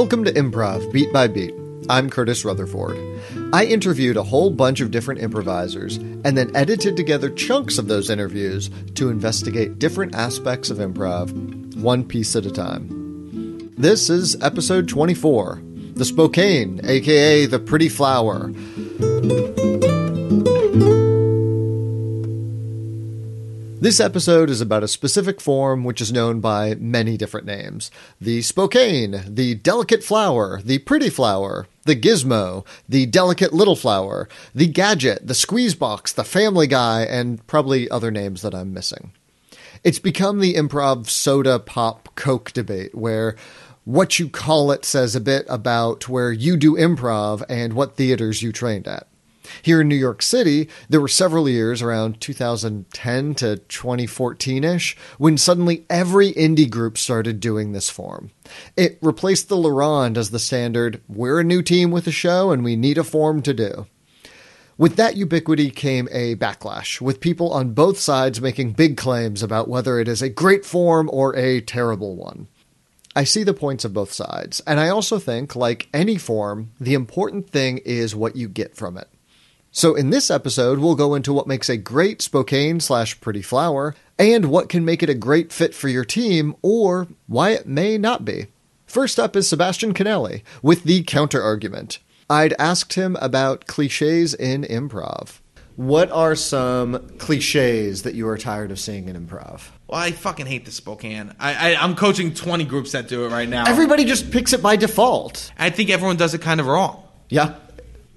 Welcome to Improv Beat by Beat. I'm Curtis Rutherford. I interviewed a whole bunch of different improvisers and then edited together chunks of those interviews to investigate different aspects of improv, one piece at a time. This is episode 24 The Spokane, aka The Pretty Flower. This episode is about a specific form which is known by many different names the Spokane, the delicate flower, the pretty flower, the gizmo, the delicate little flower, the gadget, the squeeze box, the family guy, and probably other names that I'm missing. It's become the improv soda pop coke debate where what you call it says a bit about where you do improv and what theaters you trained at. Here in New York City, there were several years around 2010 to 2014 ish when suddenly every indie group started doing this form. It replaced the La Ronde as the standard, we're a new team with a show and we need a form to do. With that ubiquity came a backlash, with people on both sides making big claims about whether it is a great form or a terrible one. I see the points of both sides, and I also think, like any form, the important thing is what you get from it. So, in this episode, we'll go into what makes a great Spokane slash pretty flower and what can make it a great fit for your team or why it may not be. First up is Sebastian Canelli with the counter argument. I'd asked him about cliches in improv. What are some cliches that you are tired of seeing in improv? Well, I fucking hate the Spokane. I, I I'm coaching 20 groups that do it right now. Everybody just picks it by default. I think everyone does it kind of wrong. Yeah.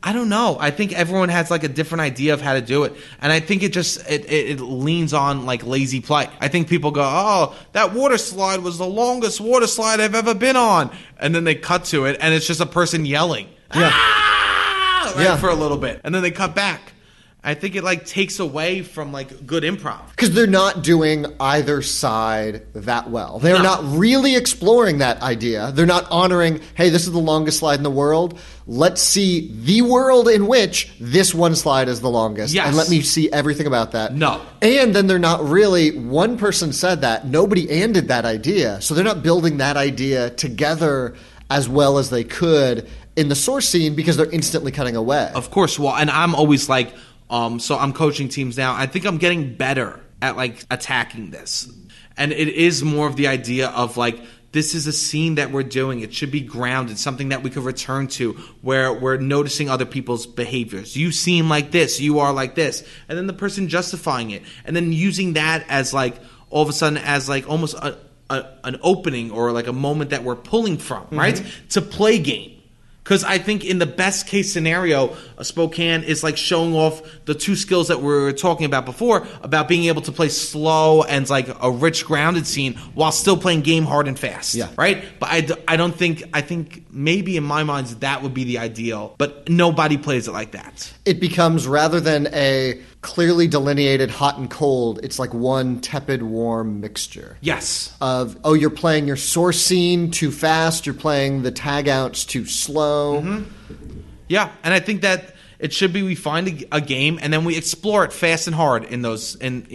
I don't know. I think everyone has like a different idea of how to do it, and I think it just it, it, it, leans on like lazy play. I think people go, "Oh, that water slide was the longest water slide I've ever been on," and then they cut to it, and it's just a person yelling, Yeah. "Ah!" right, Yeah. for a little bit, and then they cut back. I think it like takes away from like good improv. Because they're not doing either side that well. They're No. not really exploring that idea. They're not honoring, hey, this is the longest slide in the world. Let's see the world in which this one slide is the longest. Yes. And let me see everything about that. No. And then they're not really, one person said that, nobody anded that idea. So they're not building that idea together as well as they could in the source scene because they're instantly cutting away. Of course. Well, and I'm always like, um, so I'm coaching teams now. I think I'm getting better at like attacking this. And it is more of the idea of like, this is a scene that we're doing. It should be grounded, something that we could return to where we're noticing other people's behaviors. You seem like this, you are like this. And then the person justifying it. And then using that as like, all of a sudden, as like almost a, a, an opening or like a moment that we're pulling from, right? To play game. Because I think in the best case scenario, a Spokane is like showing off the two skills that we were talking about before about being able to play slow and like a rich, grounded scene while still playing game hard and fast. Yeah. Right? But I, I don't think, I think maybe in my mind that would be the ideal, but nobody plays it like that. it becomes rather than a clearly delineated hot and cold, it's like one tepid, warm mixture Yes. of oh, you're playing your source scene too fast, you're playing the tag outs too slow. Mm-hmm. Yeah, and I think that it should be we find a, a game and then we explore it fast and hard in those in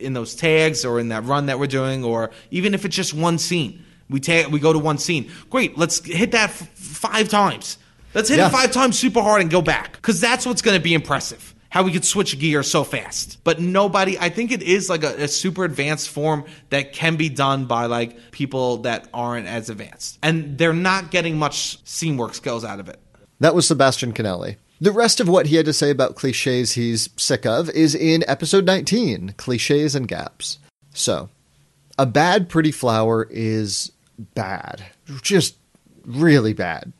in those tags or in that run that we're doing, or even if it's just one scene. We tag we go to one scene. Great, let's hit that f- five times. Let's hit Yeah. it five times super hard and go back because that's what's going to be impressive. How we could switch gear so fast. But nobody, I think it is like a, a super advanced form that can be done by like people that aren't as advanced. And they're not getting much scene work skills out of it. That was Sebastian Canelli. The rest of what he had to say about cliches he's sick of is in episode 19 Cliches and Gaps. So, a bad pretty flower is bad. Just really bad.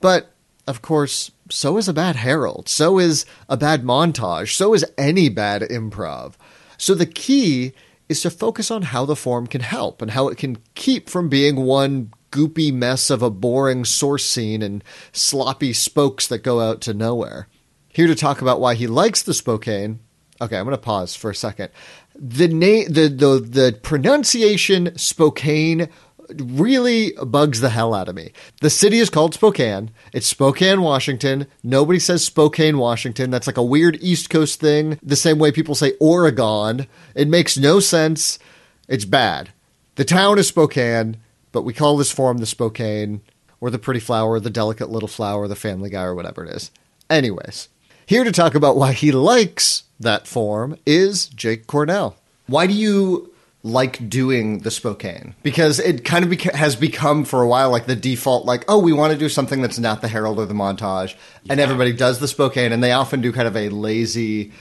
But, of course, so is a bad herald. So is a bad montage. So is any bad improv. So, the key is to focus on how the form can help and how it can keep from being one goopy mess of a boring source scene and sloppy spokes that go out to nowhere. Here to talk about why he likes the Spokane. Okay, I'm going to pause for a second. The name, the the the pronunciation Spokane really bugs the hell out of me. The city is called Spokane. It's Spokane, Washington. Nobody says Spokane, Washington. That's like a weird East Coast thing. The same way people say Oregon. It makes no sense. It's bad. The town is Spokane, but we call this form the Spokane. or the pretty flower, the delicate little flower, the family guy, or whatever it is. Anyways, here to talk about why he likes that form is Jake Cornell. Why do you like doing the Spokane? Because it kind of beca- has become for a while like the default, like, oh, we want to do something that's not the Herald or the montage. And everybody does the Spokane, and they often do kind of a lazy,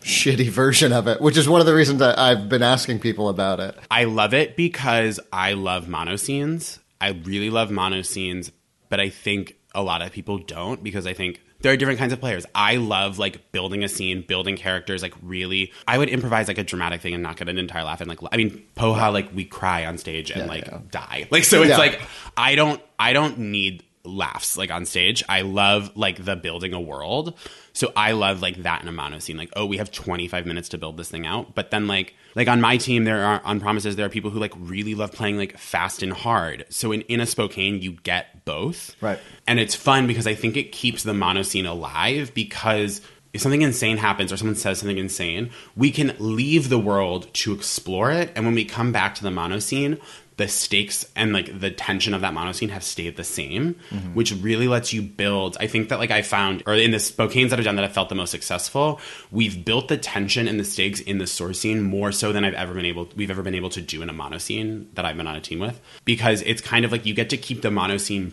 shitty version of it, which is one of the reasons that I've been asking people about it. I love it because I love mono scenes. I really love mono scenes, but I think a lot of people don't because I think there are different kinds of players. I love like building a scene, building characters, like really. I would improvise like a dramatic thing and not get an entire laugh. And like, I mean, Poha, like we cry on stage and Yeah, like yeah. die. Like, so it's Yeah. like I don't, I don't need laughs like on stage. I love like the building a world. So I love like that in a mono scene. Like, oh, we have 25 minutes to build this thing out. But then like like on my team, there are on promises, there are people who like really love playing like fast and hard. So in, in a Spokane, you get both. Right. And it's fun because I think it keeps the mono scene alive because if something insane happens or someone says something insane, we can leave the world to explore it. And when we come back to the mono scene, the stakes and like the tension of that mono scene have stayed the same, which really lets you build. I think that like I found, or in the Spokanes that I've done that I felt the most successful, we've built the tension and the stakes in the source scene more so than I've ever been able, we've ever been able to do in a mono scene that I've been on a team with, because it's kind of like you get to keep the mono scene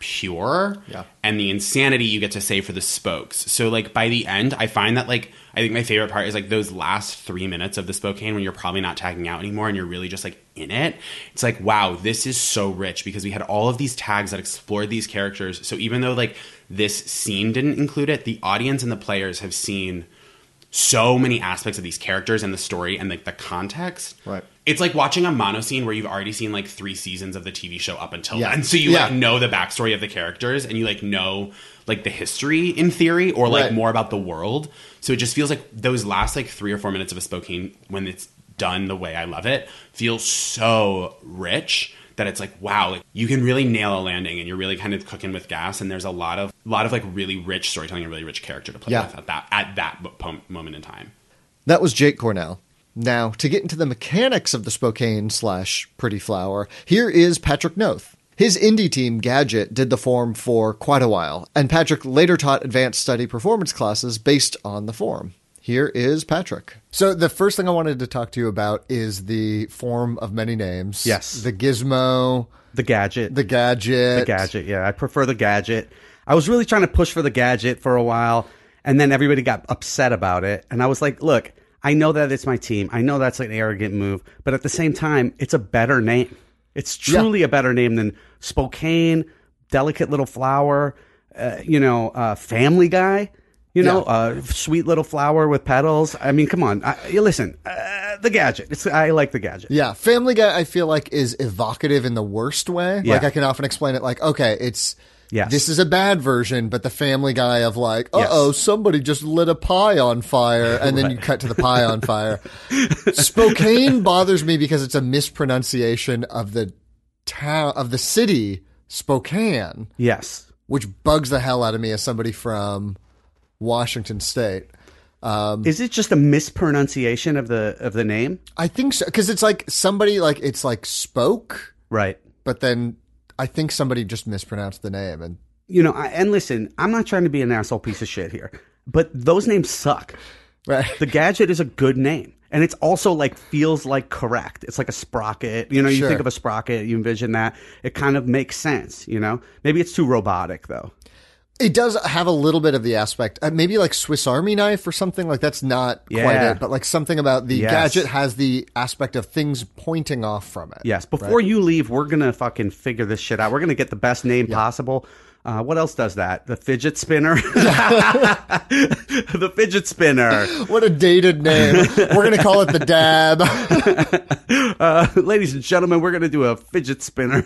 pure Yeah. and the insanity you get to say for the spokes. So like by the end, I find that like I think my favorite part is like those last three minutes of the Spokane when you're probably not tagging out anymore and you're really just like in it. It's like wow, this is so rich because we had all of these tags that explored these characters. So even though like this scene didn't include it, the audience and the players have seen so many aspects of these characters and the story and like the context. Right. It's like watching a mono scene where you've already seen like three seasons of the TV show up until Yeah. then. So you Yeah. like know the backstory of the characters and you like know like the history in theory or like Right. more about the world. So it just feels like those last like three or four minutes of a Spokane when it's done the way I love it feels so rich that it's like wow like you can really nail a landing and you're really kind of cooking with gas and there's a lot of lot of like really rich storytelling and really rich character to play Yeah. with at that at that moment in time. That was Jake Cornell. Now, to get into the mechanics of the Spokane slash Pretty Flower, here is Patrick Noth. His indie team, Gadget, did the form for quite a while, and Patrick later taught advanced study performance classes based on the form. Here is Patrick. So, the first thing I wanted to talk to you about is the form of many names. Yes. The gizmo, The gadget. the gadget. The gadget, yeah. I prefer the gadget. I was really trying to push for the gadget for a while, and then everybody got upset about it. And I was like, look, I know that it's my team. I know that's an arrogant move, but at the same time, it's a better name. It's truly a better name than Spokane, Delicate Little Flower, uh, you know, uh, Family Guy. You know, Yeah. uh, sweet little flower with petals. I mean, come on. I, listen, uh, the gadget. It's I like the gadget. Yeah, Family Guy, I feel like is evocative in the worst way. Yeah. Like I can often explain it like, okay, it's Yes. this is a bad version, but the Family Guy of like, uh oh, somebody just lit a pie on fire, and then you cut to the pie on fire. Spokane bothers me because it's a mispronunciation of the town of the city Spokane, Yes. which bugs the hell out of me as somebody from Washington State. Is it just a mispronunciation of the of the name? I think so because it's like somebody like it's like spoke. Right. but then I think somebody just mispronounced the name and You know, I, and listen, I'm not trying to be an asshole piece of shit here, but those names suck. right. The gadget is a good name. And it's also like feels like correct. It's like a sprocket. You know, you Sure. think of a sprocket, you envision that. It kind of makes sense, you know? Maybe it's too robotic though. It does have a little bit of the aspect, uh, maybe like Swiss Army knife or something like that's not quite it, but like something about the Yes. gadget has the aspect of things pointing off from it. Yes. Before you leave, we're going to fucking figure this shit out. We're going to get the best name possible. Uh, what else does that? The fidget spinner? the fidget spinner. What a dated name. We're going to call it the dab. Uh, ladies and gentlemen, we're gonna do a fidget spinner.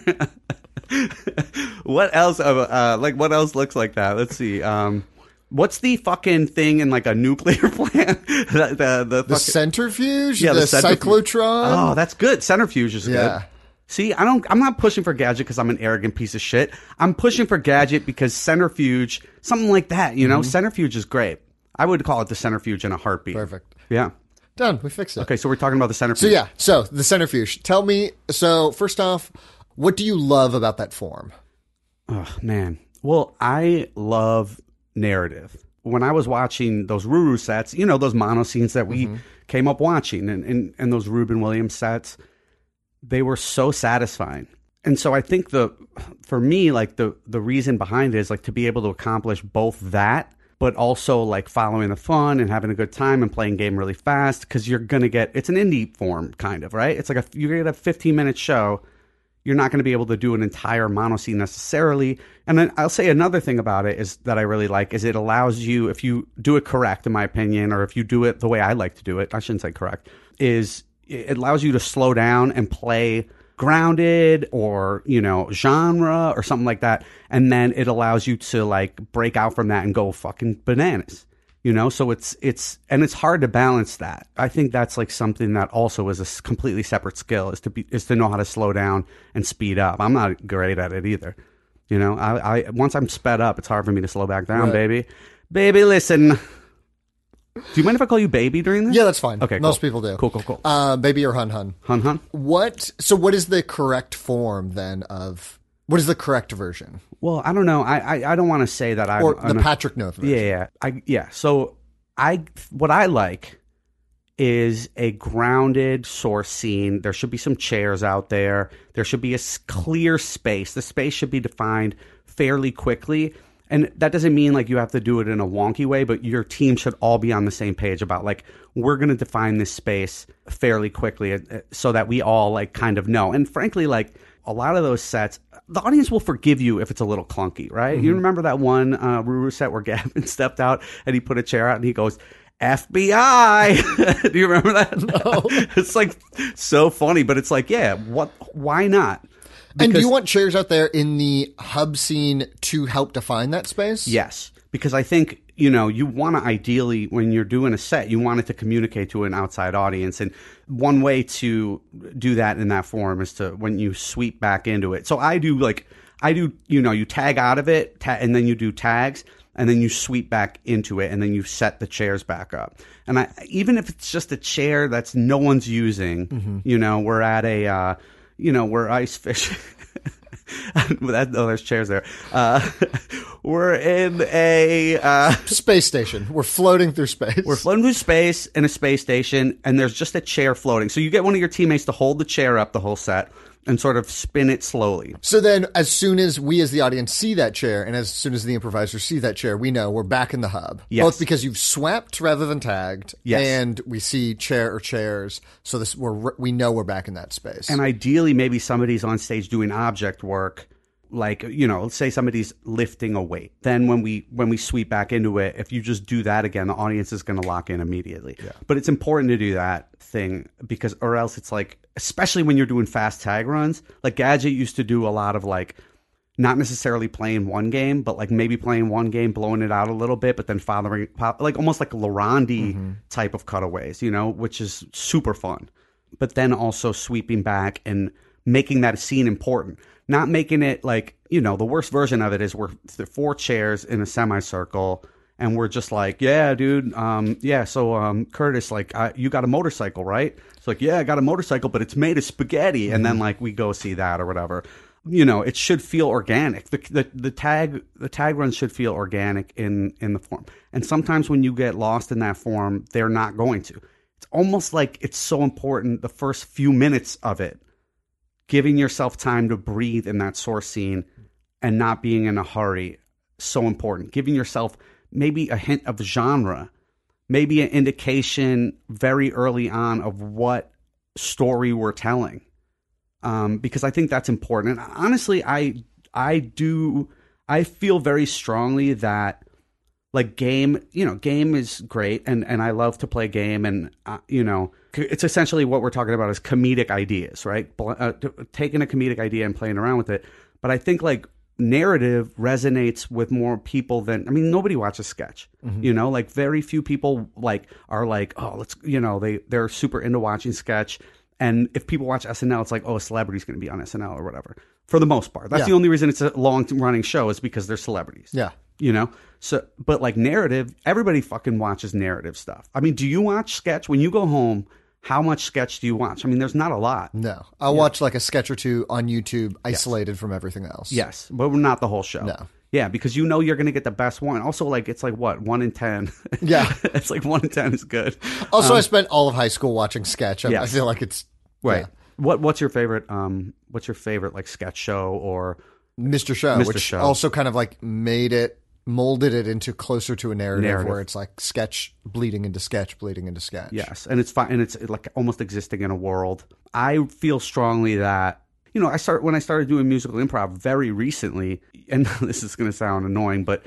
What else? Uh, uh, like what else looks like that? Let's see. Um, what's the fucking thing in like a nuclear plant? the the, the, The centrifuge, Yeah, the, the centrifuge. cyclotron. oh, that's good. Centrifuge is Yeah. good. See, I don't. I'm not pushing for gadget because I'm an arrogant piece of shit. I'm pushing for gadget because centrifuge, something like that. You know, Mm-hmm. centrifuge is great. I would call it the centrifuge in a heartbeat. Perfect. Yeah. Done. We fixed it. Okay, so we're talking about the centrifuge. So yeah, so the centrifuge. Tell me, so first off, what do you love about that form? Oh man. Well, I love narrative. When I was watching those Ruru sets, you know, those mono scenes that we mm-hmm. came up watching and, and, and those Ruben Williams sets, they were so satisfying. And so I think the for me, like the the reason behind it is like to be able to accomplish both that, but also like following the fun and having a good time and playing game really fast because you're gonna get it's an indie form kind of right. It's like a you get a 15 minute show you're not going to be able to do an entire mono scene necessarily. And then I'll say another thing about it is that I really like is it allows you, if you do it correct, in my opinion, or if you do it the way I like to do it, I shouldn't say correct, is it allows you to slow down and play grounded or you know genre or something like that and then it allows you to like break out from that and go fucking bananas you know so it's it's and it's hard to balance that i think that's like something that also is a completely separate skill is to be is to know how to slow down and speed up i'm not great at it either you know i, I once i'm sped up it's hard for me to slow back down Right. baby baby listen do you mind if i call you baby during this Yeah, that's fine. okay Most cool. people do. cool cool cool Uh, baby or hun hun. hun hun What? So, what is the correct form then of what is the correct version well i don't know i i, I don't want to say that i'm or the I'm Patrick version? Yeah, yeah. I yeah. So I what I like is a grounded source scene. There should be some chairs out there. There should be a clear space. The space should be defined fairly quickly. And that doesn't mean like you have to do it in a wonky way, but your team should all be on the same page about like we're going to define this space fairly quickly uh, so that we all like kind of know. And frankly, like a lot of those sets, the audience will forgive you if it's a little clunky, right? You remember that one uh, Ruru set where Gavin stepped out and he put a chair out and he goes, FBI. Do you remember that? No. it's like so funny, but it's like, yeah, what? Why not? And do you want chairs out there in the hub scene to help define that space? Yes, because I think you know you want to ideally when you're doing a set, you want it to communicate to an outside audience, and one way to do that in that form is to when you sweep back into it. So I do like I do, you know, you tag out of it, ta- and then you do tags. And then you sweep back into it, and then you set the chairs back up. And I, even if it's just a chair that's no one's using, you know, we're at a, uh, you know, we're ice fishing. that, oh, there's chairs there. Uh, we're in a uh, Space station. We're floating through space. we're floating through space in a space station, and there's just a chair floating. So you get one of your teammates to hold the chair up the whole set and sort of spin it slowly. So then, as soon as we as the audience see that chair, and as soon as the improvisers see that chair, we know we're back in the hub. Yes. Both because you've swept rather than tagged, Yes. and we see chair or chairs, so this we're we know we're back in that space. And ideally, maybe somebody's on stage doing object work, like you know, let's say somebody's lifting a weight. Then when we when we sweep back into it, if you just do that again, the audience is going to lock in immediately. But it's important to do that thing because, or else it's like, especially when you're doing fast tag runs. Like Gadget used to do a lot of like. Not necessarily playing one game, but like maybe playing one game, blowing it out a little bit, but then following, like almost like La Ronde mm-hmm. type of cutaways, you know, which is super fun but then also sweeping back and making that scene important. Not making it like, you know, the worst version of it is we're four chairs in a semicircle and we're just like, yeah, dude, um, yeah, so um, Curtis, like, uh, you got a motorcycle, right? It's like, yeah, I got a motorcycle, but it's made of spaghetti. And then like we go see that or whatever. You know, it should feel organic. The, the the tag the tag runs should feel organic in in the form. And sometimes when you get lost in that form, they're not going to it's almost like it's so important the first few minutes of it giving yourself time to breathe in that source scene and not being in a hurry so important. Giving yourself maybe a hint of genre maybe an indication very early on of what story we're telling. Um, because i think that's important. And honestly i i do i feel very strongly that like game you know game is great and and i love to play game and uh, you know it's essentially what we're talking about is comedic ideas right? Uh, t- taking a comedic idea and playing around with it. But i think like narrative resonates with more people than i mean nobody watches sketch you know? Like very few people like are like oh let's you know they they're super into watching sketch. And if people watch snl it's like oh a celebrity's going to be on snl or whatever for the most part. That's Yeah. the only reason it's a long running show is because they're celebrities yeah. you know? So but like narrative everybody fucking watches narrative stuff. I mean do you watch sketch? When you go home how much sketch do you watch? I mean, there's not a lot. No, I'll watch like a sketch or two on YouTube, isolated from everything else. Yes, but not the whole show. No. Yeah, because you know you're going to get the best one. Also, like it's like what one in ten. Yeah. it's like one in ten is good. Also, I spent all of high school watching sketch. I, I feel like it's Right. yeah. What What's your favorite? Um, what's your favorite like sketch show or Mr. Show, Mr. which Show. also kind of like made it, molded it into closer to a narrative, Narrative. where it's like sketch bleeding into sketch, bleeding into sketch. Yes, and it's fine, and it's like almost existing in a world. I feel strongly that you know I start when I started doing musical improv very recently, and this is going to sound annoying, but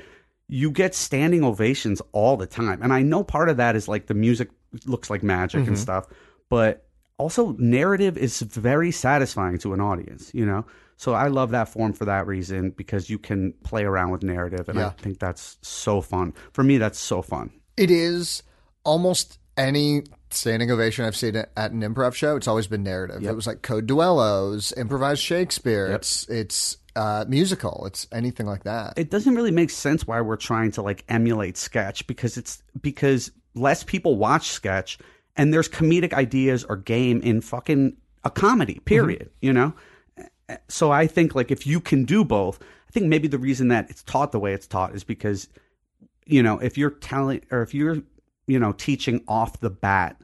you get standing ovations all the time, and I know part of that is like the music looks like magic and mm-hmm. stuff, but also narrative is very satisfying to an audience, you know. So I love that form for that reason because you can play around with narrative, and I think that's so fun. For me, that's so fun. It is almost any standing ovation I've seen at an improv show. It's always been narrative. It was like code duellos, improvised Shakespeare. It's it's uh, musical. It's anything like that. it doesn't really make sense why we're trying to like emulate sketch because it's because less people watch sketch and there's comedic ideas or game in fucking a comedy period you know so i think like if you can do both i think maybe the reason that it's taught the way it's taught is because you know if you're telling or if you're you know teaching off the bat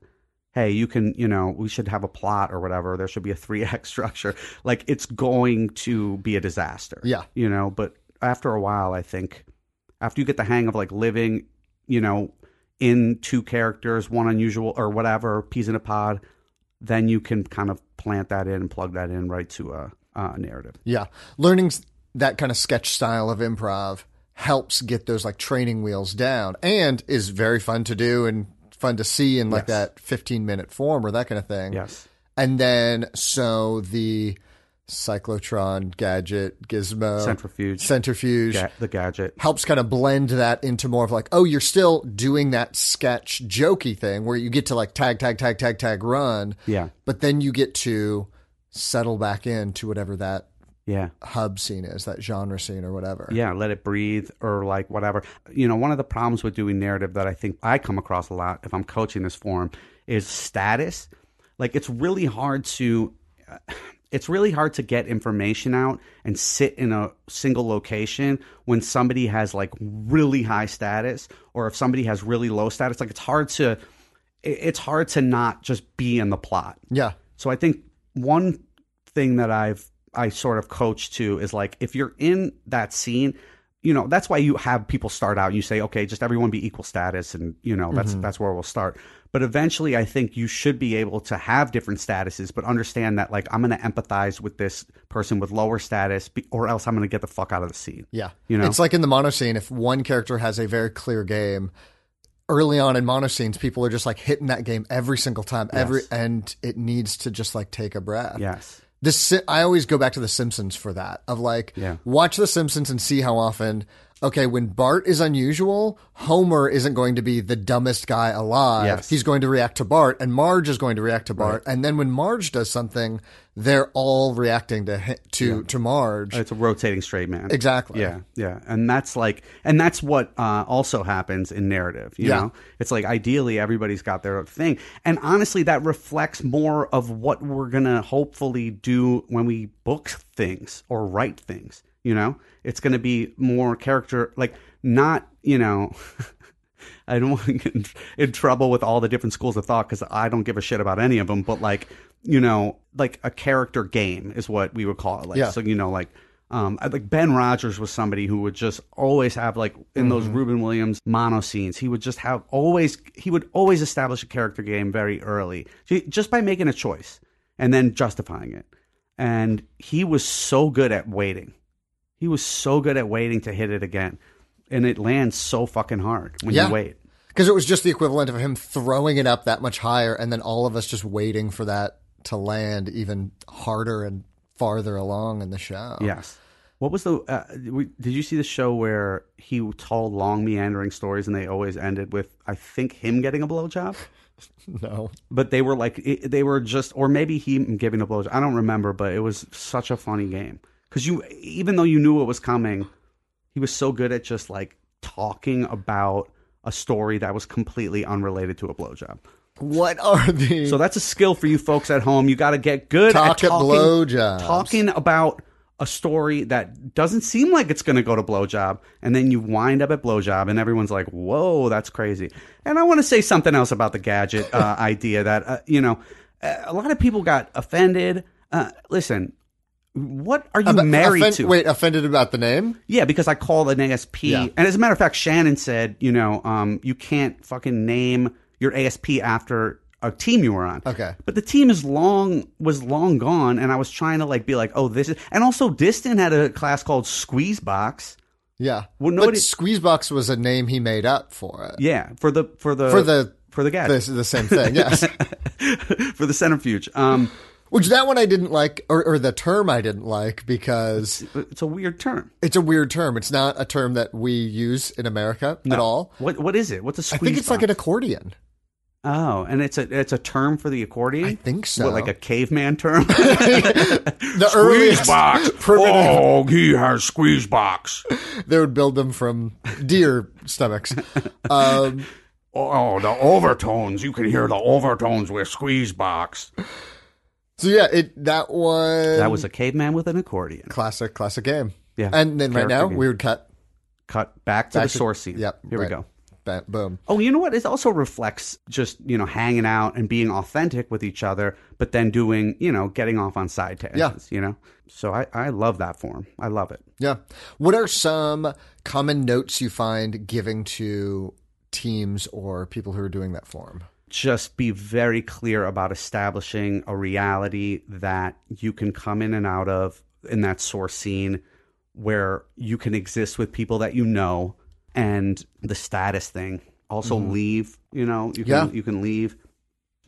hey you can you know we should have a plot or whatever there should be a 3-act structure like it's going to be a disaster Yeah. you know but after a while i think after you get the hang of like living you know in two characters one unusual or whatever peas in a pod then you can kind of plant that in and plug that in right to a, a narrative Yeah. Learning that kind of sketch style of improv helps get those like training wheels down and is very fun to do and fun to see in like Yes. that 15 minute form or that kind of thing. yes And then so the cyclotron gadget gizmo Centrifuge. centrifuge Ga- the gadget helps kind of blend that into more of like oh you're still doing that sketch jokey thing where you get to like tag tag tag tag tag run yeah but then you get to settle back into whatever that yeah. hub scene is, that genre scene or whatever. yeah let it breathe or like whatever. You know one of the problems with doing narrative that i think i come across a lot if i'm coaching this form is status. Like it's really hard to it's really hard to get information out and sit in a single location when somebody has like really high status or if somebody has really low status. Like it's hard to it's hard to not just be in the plot. Yeah. so I think one thing that I've I sort of coach to is like if you're in that scene, you know, that's why you have people start out and you say, okay, just everyone be equal status and you know, that's mm-hmm. that's where we'll start. But eventually I think you should be able to have different statuses, but understand that like I'm gonna empathize with this person with lower status be- or else I'm gonna get the fuck out of the scene. Yeah. You know? It's like in the mono scene, if one character has a very clear game, early on in mono scenes, people are just like hitting that game every single time. Every and it needs to just like take a breath. Yes. This I always go back to the Simpsons for that. Of like Yeah. watch the Simpsons and see how often okay, when Bart is unusual, Homer isn't going to be the dumbest guy alive. Yes. He's going to react to Bart and Marge is going to react to Bart. And then when Marge does something, they're all reacting to to to Marge. It's a rotating straight man. Exactly. Yeah, yeah, and that's like, and that's what uh, also happens in narrative. You Yeah. know, it's like ideally everybody's got their own thing, and honestly, that reflects more of what we're gonna hopefully do when we book things or write things. You know, it's gonna be more character, like not you know. I don't want to get in, in trouble with all the different schools of thought because I don't give a shit about any of them. But like, you know, like a character game is what we would call it. Like, Yeah. so you know, like, um, I- like Ben Rogers was somebody who would just always have like in those Ruben Williams mono scenes, he would just have always he would always establish a character game very early, just by making a choice and then justifying it. And he was so good at waiting. He was so good at waiting to hit it again, and it lands so fucking hard when Yeah. you wait. Because it was just the equivalent of him throwing it up that much higher, and then all of us just waiting for that to land even harder and farther along in the show. Yes. What was the? Uh, did you see the show where he told long meandering stories and they always ended with I think him getting a blowjob, No. but they were like they were just or maybe he giving a blowjob. I don't remember, but it was such a funny game because you even though you knew it was coming, he was so good at just like talking about a story that was completely unrelated to a blowjob. What are the So that's a skill for you folks at home. You got to get good Talk at at talking, blowjobs. talking about a story that doesn't seem like it's going to go to blowjob, and then you wind up at blowjob, and everyone's like, "Whoa, that's crazy." And I want to say something else about the gadget uh, idea that uh, you know, a lot of people got offended. Uh, listen, what are you About- married offen- to? Wait, offended about the name? Yeah, because I called an ASP, Yeah. and as a matter of fact, Shannon said, you know, um, you can't fucking name your ASP after a team you were on. Okay. but the team is long was long gone, and I was trying to like be like, oh, this is, and also Distant had a class called Squeeze Box. Yeah. Well, but nobody- Squeezebox was a name he made up for it. Yeah, for the for the For the for the the, gadget the same thing, yes. for the centrifuge. Um, Which that one I didn't like, or, or the term I didn't like because it's a weird term. it's a weird term. It's not a term that we use in America at all. What what is it? What's a squeeze? I think it's like an accordion. Oh, and it's a it's a term for the accordion. I think so. What, like a caveman term? The earliest primitive, Oh, he has squeeze box. they would build them from deer stomachs. Um, Oh, the overtones. You can hear the overtones with squeeze box. so yeah, it that one That was a caveman with an accordion. classic, classic game. Yeah. and then right now game. we would cut. Cut back to Back the to- source scene. Yep, Here right. we go. Boom. Oh, you know what? It also reflects just, you know, hanging out and being authentic with each other, but then doing, you know, getting off on side tangents, you know? So I, I love that form. I love it. Yeah. What are some common notes you find giving to teams or people who are doing that form? just be very clear about establishing a reality that you can come in and out of in that source scene where you can exist with people that you know and the status thing. Also leave you know you can Yeah. you can leave.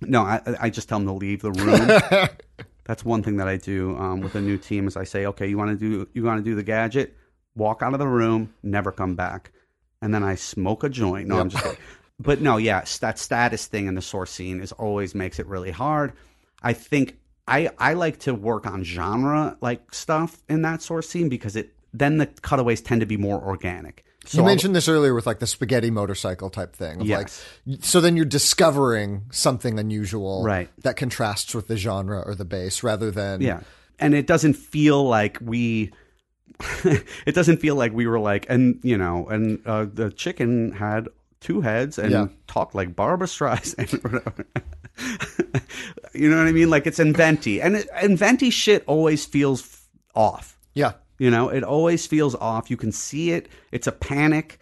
No I, I just tell them to leave the room. That's one thing that i do um, with a new team is i say okay you want to do you want to do the gadget? Walk out of the room never come back. And then i smoke a joint. No i'm just but no, yeah, that status thing in the source scene is always makes it really hard. I think I I like to work on genre like stuff in that source scene because it then the cutaways tend to be more organic. So you I'll- mentioned this earlier with like the spaghetti motorcycle type thing. Of Yes. Like, so then you're discovering something unusual Right. that contrasts with the genre or the base rather than yeah, and it doesn't feel like we. it doesn't feel like we were like, and you know, and uh, the chicken had two heads and Yeah. talked like Barbra Streisand. or whatever. you know what I mean? Like it's inventy, and it, inventy shit always feels f- off. yeah. You know, it always feels off. You can see it. It's a panic.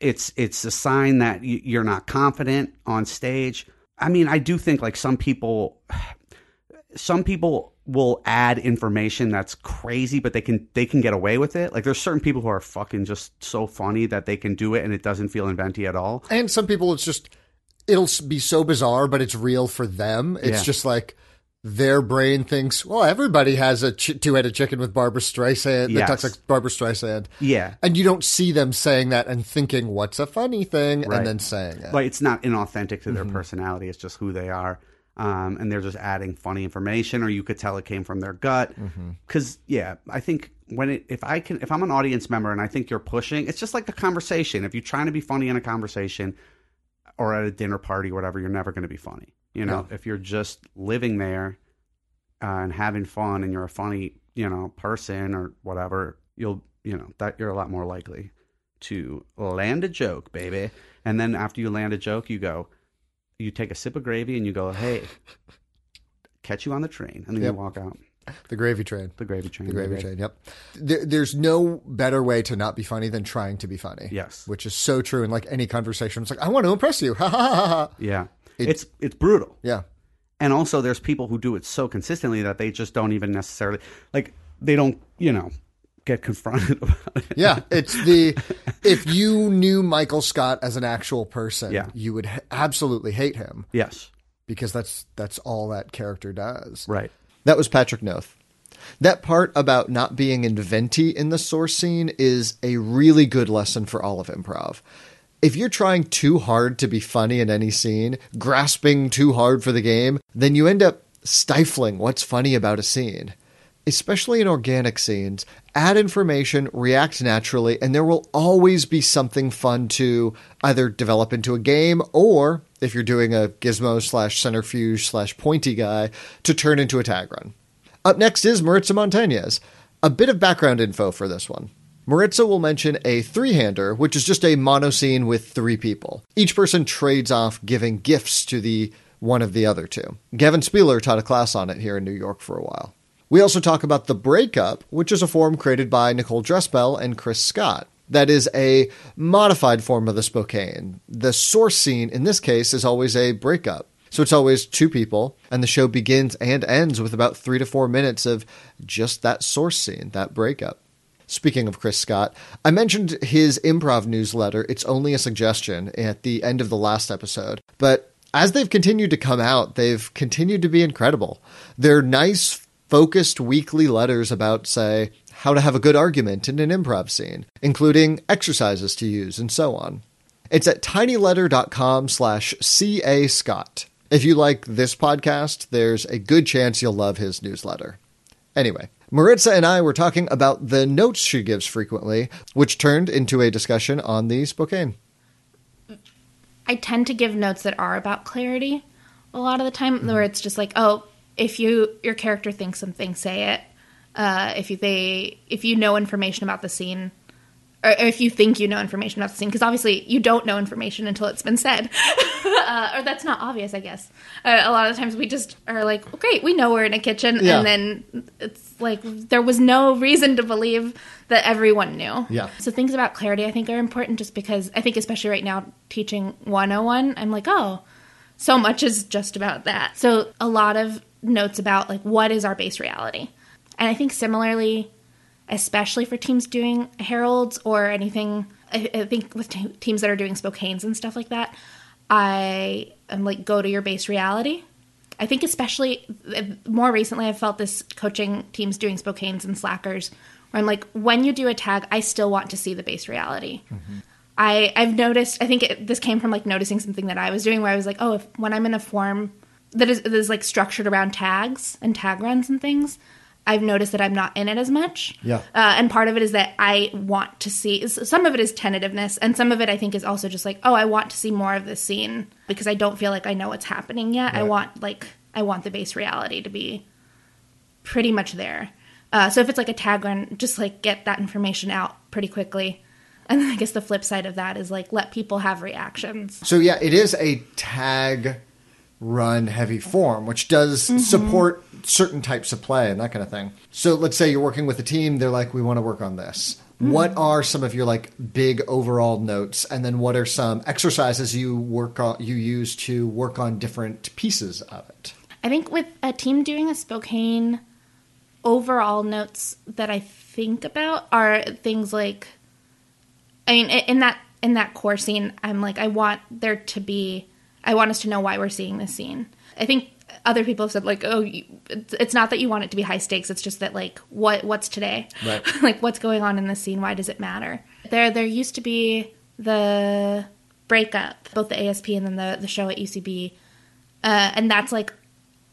It's it's a sign that you're not confident on stage. I mean, I do think like some people some people will add information that's crazy but they can they can get away with it. Like there's certain people who are fucking just so funny that they can do it and it doesn't feel inventy at all. And some people, it's just it'll be so bizarre, but it's real for them. It's Yeah. just like their brain thinks, well, everybody has a ch- two-headed chicken with Barbra Streisand that talks like Barbra Streisand. Yeah. And you don't see them saying that and thinking, what's a funny thing, Right. and then saying it. Like it's not inauthentic to Mm-hmm. their personality. It's just who they are. Um, and they're just adding funny information, or you could tell it came from their gut. Mm-hmm. Because yeah, I think when it if I can if I'm an audience member and I think you're pushing, it's just like the conversation. If you're trying to be funny in a conversation or at a dinner party, or whatever, you're never going to be funny. You know, if you're just living there uh, and having fun, and you're a funny you know person or whatever, you'll you know that you're a lot more likely to land a joke, baby. And then after you land a joke, you go, you take a sip of gravy and you go, hey, catch you on the train. And then Yep. you walk out the gravy train. the gravy train. The gravy baby. train. Yep. There, there's no better way to not be funny than trying to be funny. Yes. Which is so true in like any conversation. It's like I want to impress you. Ha ha ha ha, ha. Yeah. It- it's it's brutal. Yeah. And also there's people who do it so consistently that they just don't even necessarily like they don't, you know, get confronted about it. Yeah, it's the if you knew Michael Scott as an actual person, Yeah. you would h- absolutely hate him Yes. because that's that's all that character does. Right. That was Patrick Noth. That part about not being inventy in the source scene is a really good lesson for all of improv. If you're trying too hard to be funny in any scene, grasping too hard for the game, then you end up stifling what's funny about a scene. especially in organic scenes, add information, react naturally, and there will always be something fun to either develop into a game or, if you're doing a gizmo slash centrifuge slash pointy guy, to turn into a tag run. Up next is Maritza Montañez. A bit of background info for this one. Maritza will mention a three hander, which is just a mono scene with three people. Each person trades off giving gifts to the one of the other two. Gavin Speiser taught a class on it here in New York for a while. We also talk about the breakup, which is a form created by Nicole Drespel and Chris Scott. That is a modified form of the Spokane. The source scene in this case is always a breakup. So it's always two people, and the show begins and ends with about three to four minutes of just that source scene, that breakup. Speaking of Chris Scott, I mentioned his improv newsletter, It's Only a Suggestion, at the end of the last episode. But as they've continued to come out, they've continued to be incredible. They're nice, focused weekly letters about, say, how to have a good argument in an improv scene, including exercises to use and so on. It's at tinyletter.com slash ca scott. If you like this podcast, there's a good chance you'll love his newsletter. Anyway, Maritza and I were talking about the notes she gives frequently, which turned into a discussion on the Spokane. I tend to give notes that are about clarity a lot of the time, where it's just like, oh, if you your character thinks something, say it. Uh, if you they if you know information about the scene, or if you think you know information about the scene, because obviously you don't know information until it's been said, uh, or that's not obvious, I guess. Uh, a lot of times we just are like, well, great, we know we're in a kitchen, Yeah. and then it's like there was no reason to believe that everyone knew. Yeah. So things about clarity, I think, are important, just because I think, especially right now, teaching 101, I'm like, oh, so much is just about that. So a lot of notes about like what is our base reality, and I think similarly especially for teams doing heralds or anything. I, I think with te- teams that are doing Spokanes and stuff like that, I am like go to your base reality. I think especially uh, more recently, I've felt this coaching teams doing Spokanes and Slackers, where I'm like, when you do a tag, I still want to see the base reality. I I've noticed. I think it, this came from like noticing something that I was doing, where I was like, oh, if when I'm in a form that is, that is like structured around tags and tag runs and things, I've noticed that I'm not in it as much. Yeah. Uh, and part of it is that I want to see. Some of it is tentativeness, and some of it I think is also just like, oh, I want to see more of this scene because I don't feel like I know what's happening yet. I want like I want the base reality to be pretty much there. Uh, so if it's like a tag run, just like get that information out pretty quickly. And then I guess the flip side of that is like let people have reactions. So yeah, it is a tag run heavy form, which does support certain types of play and that kind of thing. So let's say you're working with a team, they're like, we want to work on this. Hmm. What are some of your like big overall notes, and then what are some exercises you work on, you use to work on different pieces of it? I think with a team doing a Spokane, overall notes that I think about are things like, I mean, in that in that core scene, I'm like, I want there to be, I want us to know why we're seeing this scene. I think other people have said like, oh, you, it's not that you want it to be high stakes. It's just that like, what what's today? Right. like, what's going on in this scene? Why does it matter? There there used to be the breakup, both the ASP and then the the show at UCB, uh, and that's like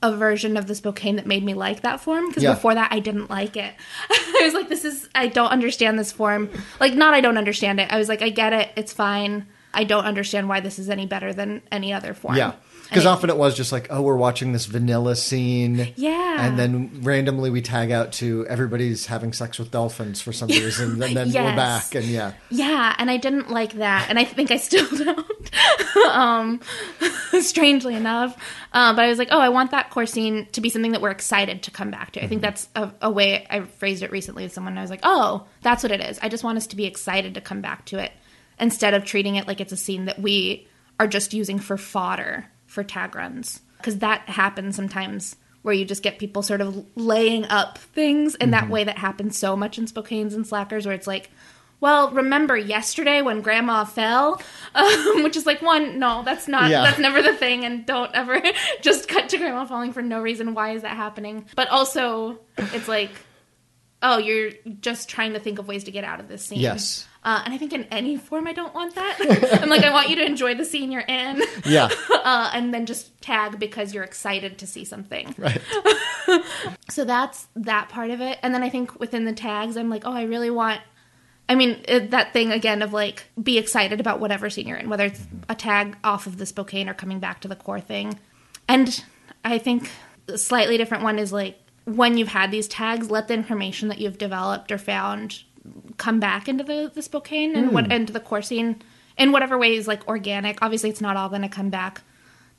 a version of the Spokane that made me like that form because Yeah. before that I didn't like it. I was like, this is I don't understand this form. Like, not I don't understand it. I was like, I get it. It's fine. I don't understand why this is any better than any other form. Yeah. Because often it was just like, oh, we're watching this vanilla scene. Yeah. And then randomly we tag out to everybody's having sex with dolphins for some reason. And then we're back. And yeah. Yeah, and I didn't like that, and I think I still don't. um, strangely enough, uh, but I was like, oh, I want that core scene to be something that we're excited to come back to. I think that's a, a way I phrased it recently with someone. I was like, oh, that's what it is. I just want us to be excited to come back to it instead of treating it like it's a scene that we are just using for fodder for tag runs because that happens sometimes where you just get people sort of laying up things in that way that happens so much in Spokane's and Slackers where it's like, well, remember yesterday when Grandma fell, um, which is like one, no, that's not, Yeah. that's never the thing, and don't ever just cut to Grandma falling for no reason. Why is that happening? But also, it's like oh, you're just trying to think of ways to get out of this scene. Yes. Uh, and I think in any form, I don't want that. I'm like, I want you to enjoy the scene you're in, Yeah. uh, and then just tag because you're excited to see something. Right. So that's that part of it. And then I think within the tags, I'm like, oh, I really want. I mean, it, that thing again of like, be excited about whatever scene you're in, whether it's a tag off of the Spokane or coming back to the core thing. And I think a slightly different one is like, when you've had these tags, let the information that you've developed or found come back into the, the Spokane and what hmm. into the core scene in whatever way is like organic. Obviously, it's not all going to come back,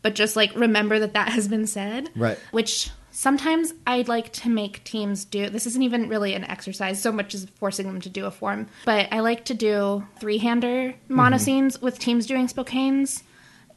but just like remember that that has been said. Right. Which sometimes I'd like to make teams do. This isn't even really an exercise so much as forcing them to do a form, but I like to do three hander monoscenes mm-hmm. with teams doing Spokanes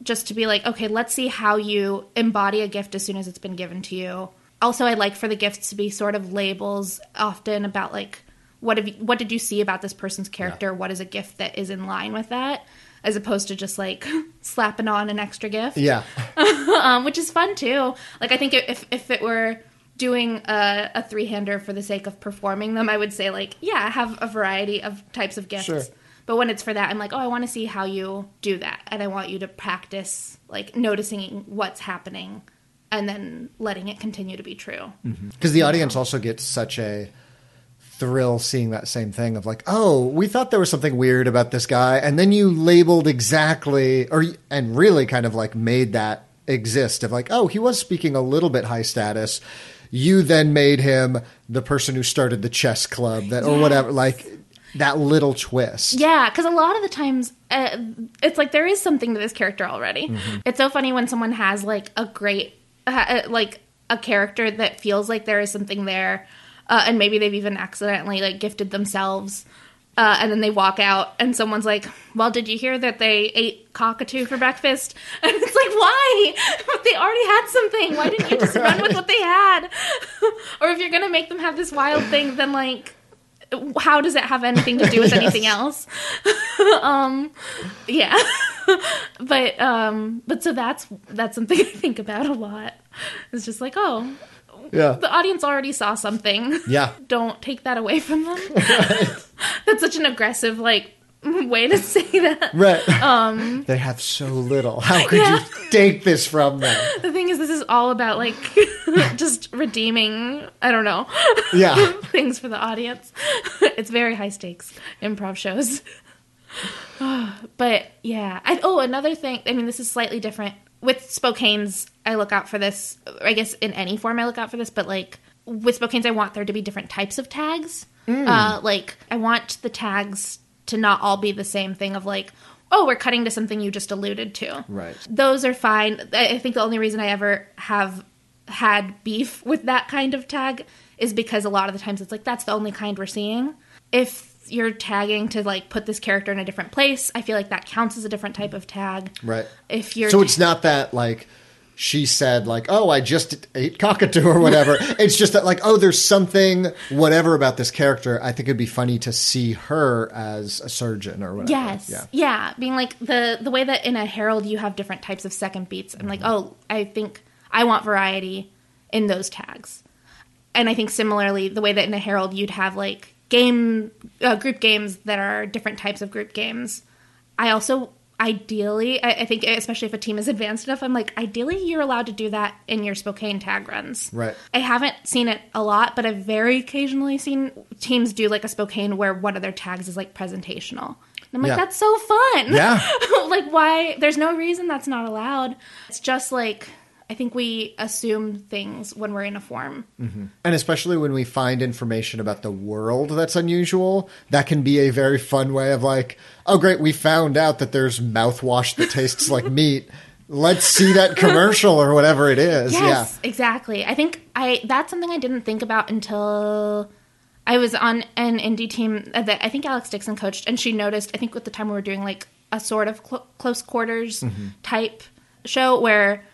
just to be like, okay, let's see how you embody a gift as soon as it's been given to you. Also, I like for the gifts to be sort of labels often about like what have you, what did you see about this person's character? What is a gift that is in line with that, as opposed to just like slapping on an extra gift Yeah. um, which is fun too. Like I think if if it were doing a, a three hander for the sake of performing them, I would say like yeah, I have a variety of types of gifts. Sure. But when it's for that, I'm like, oh, I want to see how you do that, and I want you to practice like noticing what's happening, and then letting it continue to be true. Because the audience also gets such a thrill seeing that same thing of like, oh, we thought there was something weird about this guy, and then you labeled exactly, or and really kind of like made that exist of like, oh, he was speaking a little bit high status. You then made him the person who started the chess club that or whatever, like that little twist. Yeah, because a lot of the times uh, it's like there is something to this character already. It's so funny when someone has like a great, uh, like a character that feels like there is something there, uh, and maybe they've even accidentally like gifted themselves. Uh, and then they walk out, and someone's like, "Well, did you hear that they ate cockatoo for breakfast?" And it's like, "Why? they already had something. Why didn't you just run with what they had?" or if you're gonna make them have this wild thing, then like, how does it have anything to do with anything else? um, yeah, but um, but so that's that's something I think about a lot. It's just like, oh, Yeah. the audience already saw something. Yeah. Don't take that away from them. that's such an aggressive like way to say that. Right. Um, they have so little. How could Yeah. you take this from them? The thing is, this is all about like just redeeming. I don't know. Yeah. things for the audience. it's very high stakes improv shows. but yeah, I, oh, another thing. I mean, this is slightly different with Spokane's. I look out for this. I guess in any form, I look out for this. But like with Spokane's, I want there to be different types of tags. Uh, like I want the tags to not all be the same thing of like. Oh, we're cutting to something you just alluded to. Right. Those are fine. I think the only reason I ever have had beef with that kind of tag is because a lot of the times it's like that's the only kind we're seeing. If you're tagging to like put this character in a different place, I feel like that counts as a different type of tag. Right. If you're So it's not that like she said like, "Oh, I just ate cockatoo" or whatever. it's just that like, "Oh, there's something whatever about this character. I think it'd be funny to see her as a surgeon or whatever." Yes. Yeah. Yeah. Being like the the way that in a harold you have different types of second beats. I'm like, oh, I think I want variety in those tags. And I think similarly, the way that in a harold you'd have like game uh, group games that are different types of group games. I also ideally, I, I think especially if a team is advanced enough, I'm like, ideally you're allowed to do that in your Spokane tag runs. Right. I haven't seen it a lot, but I've very occasionally seen teams do like a Spokane where one of their tags is like presentational. And I'm like, Yeah. that's so fun. Yeah. like, why? There's no reason that's not allowed. It's just like, I think we assume things when we're in a form. And especially when we find information about the world that's unusual, that can be a very fun way of like, "Oh, great, we found out that there's mouthwash that tastes like meat. Let's see that commercial or whatever it is." Yes, exactly. I think I that's something I didn't think about until I was on an indie team uh, that I think Alex Dixon coached, and she noticed. I think at the time we were doing like a sort of cl- close quarters type show where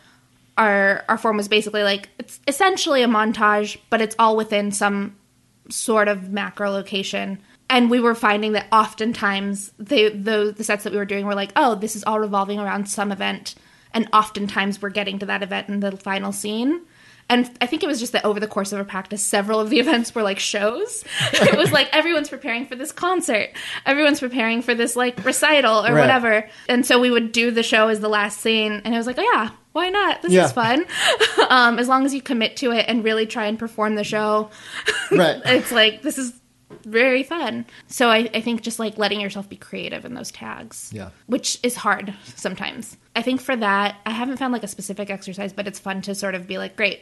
our our form was basically like it's essentially a montage, but it's all within some sort of macro location. And we were finding that oftentimes the, the the sets that we were doing were like, oh, this is all revolving around some event, and oftentimes we're getting to that event in the final scene. And I think it was just that over the course of a practice, several of the events were like shows. it was like everyone's preparing for this concert, everyone's preparing for this like recital or Right. whatever. And so we would do the show as the last scene, and it was like, oh yeah, why not? This Yeah. is fun. um, as long as you commit to it and really try and perform the show, Right. it's like this is very fun. So I, I think just like letting yourself be creative in those tags. Yeah. Which is hard sometimes. I think for that, I haven't found like a specific exercise, but it's fun to sort of be like, great,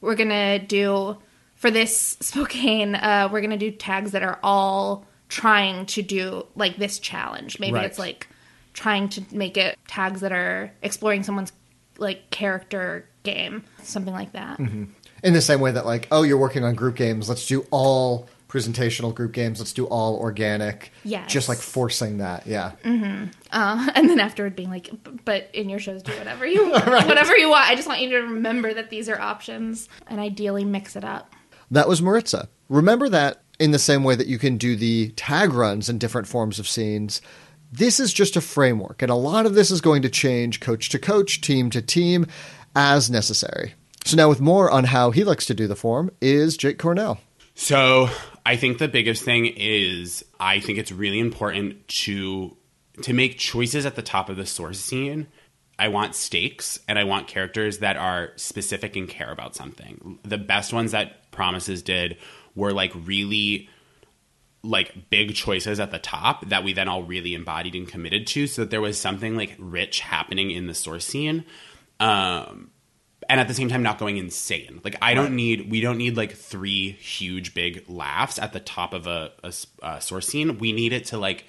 we're gonna do for this Spokane, uh, we're gonna do tags that are all trying to do like this challenge. Maybe Right. it's like trying to make it tags that are exploring someone's like character game, something like that. In the same way that, like, oh, you're working on group games, let's do all presentational group games, let's do all organic. Yeah, Just like forcing that. Yeah. Uh, and then afterward being like, but in your shows, do whatever you want whatever you want. I just want you to remember that these are options and ideally mix it up. That was Maritza. Remember that in the same way that you can do the tag runs in different forms of scenes. This is just a framework, and a lot of this is going to change coach to coach, team to team, as necessary. So now, with more on how he likes to do the form, is Jake Cornell. So I think the biggest thing is I think it's really important to to make choices at the top of the source scene. I want stakes and I want characters that are specific and care about something. The best ones that Promises did were like really like big choices at the top that we then all really embodied and committed to so that there was something like rich happening in the source scene. Um and at the same time not going insane. Like I don't need we don't need like three huge big laughs at the top of a source scene. We need it to like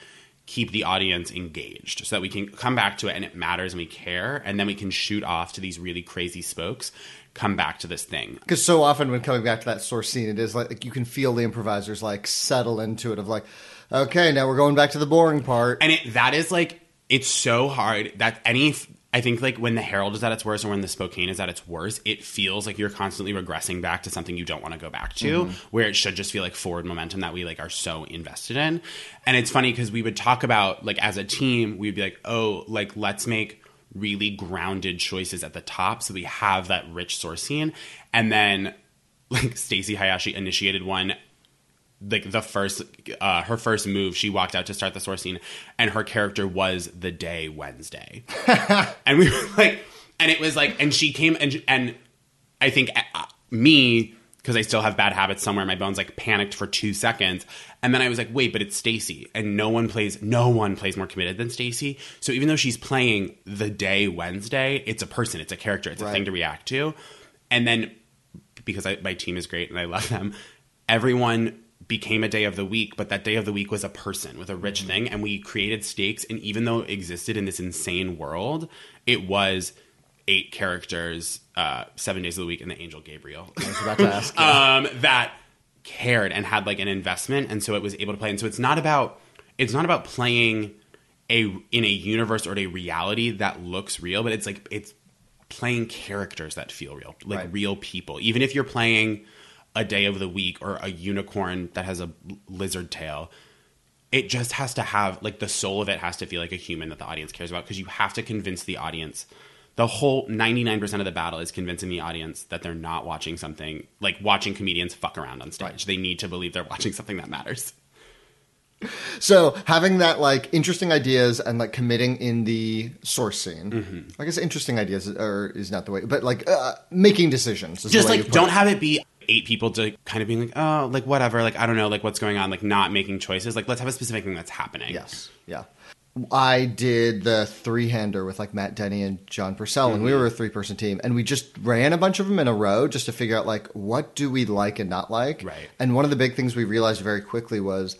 keep the audience engaged so that we can come back to it and it matters and we care and then we can shoot off to these really crazy spokes come back to this thing Because so often when coming back to that source scene, it is like, like you can feel the improvisers like settle into it of like, okay, now we're going back to the boring part. and it that is like it's so hard that any I think like when the Harold is at its worst or when the Spokane is at its worst, it feels like you're constantly regressing back to something you don't want to go back to, mm-hmm. where it should just feel like forward momentum that we like are so invested in. And it's funny because we would talk about like as a team, we'd be like, oh, like let's make really grounded choices at the top so we have that rich source scene. And then like Stacey Hayashi initiated one like the first uh her first move she walked out to start the source scene and her character was the day wednesday. And we were like and it was like and she came and and i think uh, me because i still have bad habits somewhere in my bones like panicked for two seconds. And then i was like wait but it's stacey. And no one plays no one plays more committed than stacey. So even though she's playing the day wednesday it's a person it's a character it's a thing to react to. And then because I, my team is great and I love them, everyone became a day of the week, but that day of the week was a person with a rich Mm-hmm. thing, and we created stakes. And even though it existed in this insane world, it was eight characters, uh, seven days of the week, and the angel Gabriel I was about to ask. um, that cared and had like an investment, and so it was able to play. And so it's not about it's not about playing a in a universe or a reality that looks real, but it's like it's playing characters that feel real, like Right. real people. Even if you're playing a day of the week or a unicorn that has a lizard tail, it just has to have like the soul of it has to feel like a human that the audience cares about because you have to convince the audience. The whole 99% of the battle is convincing the audience that they're not watching something like watching comedians fuck around on stage. They need to believe they're watching something that matters. So having that like interesting ideas and like committing in the source scene. Mm-hmm. I guess interesting ideas are is not the way, but like uh, making decisions. Is just like don't it. have it be eight people to kind of being like oh like whatever like i don't know like what's going on like not making choices like let's have a specific thing that's happening Yes, yeah. I did the three hander with like Matt Denny and John Purcell, and we Mm-hmm. were a three person team, and we just ran a bunch of them in a row just to figure out like what do we like and not like. Right. And one of the big things we realized very quickly was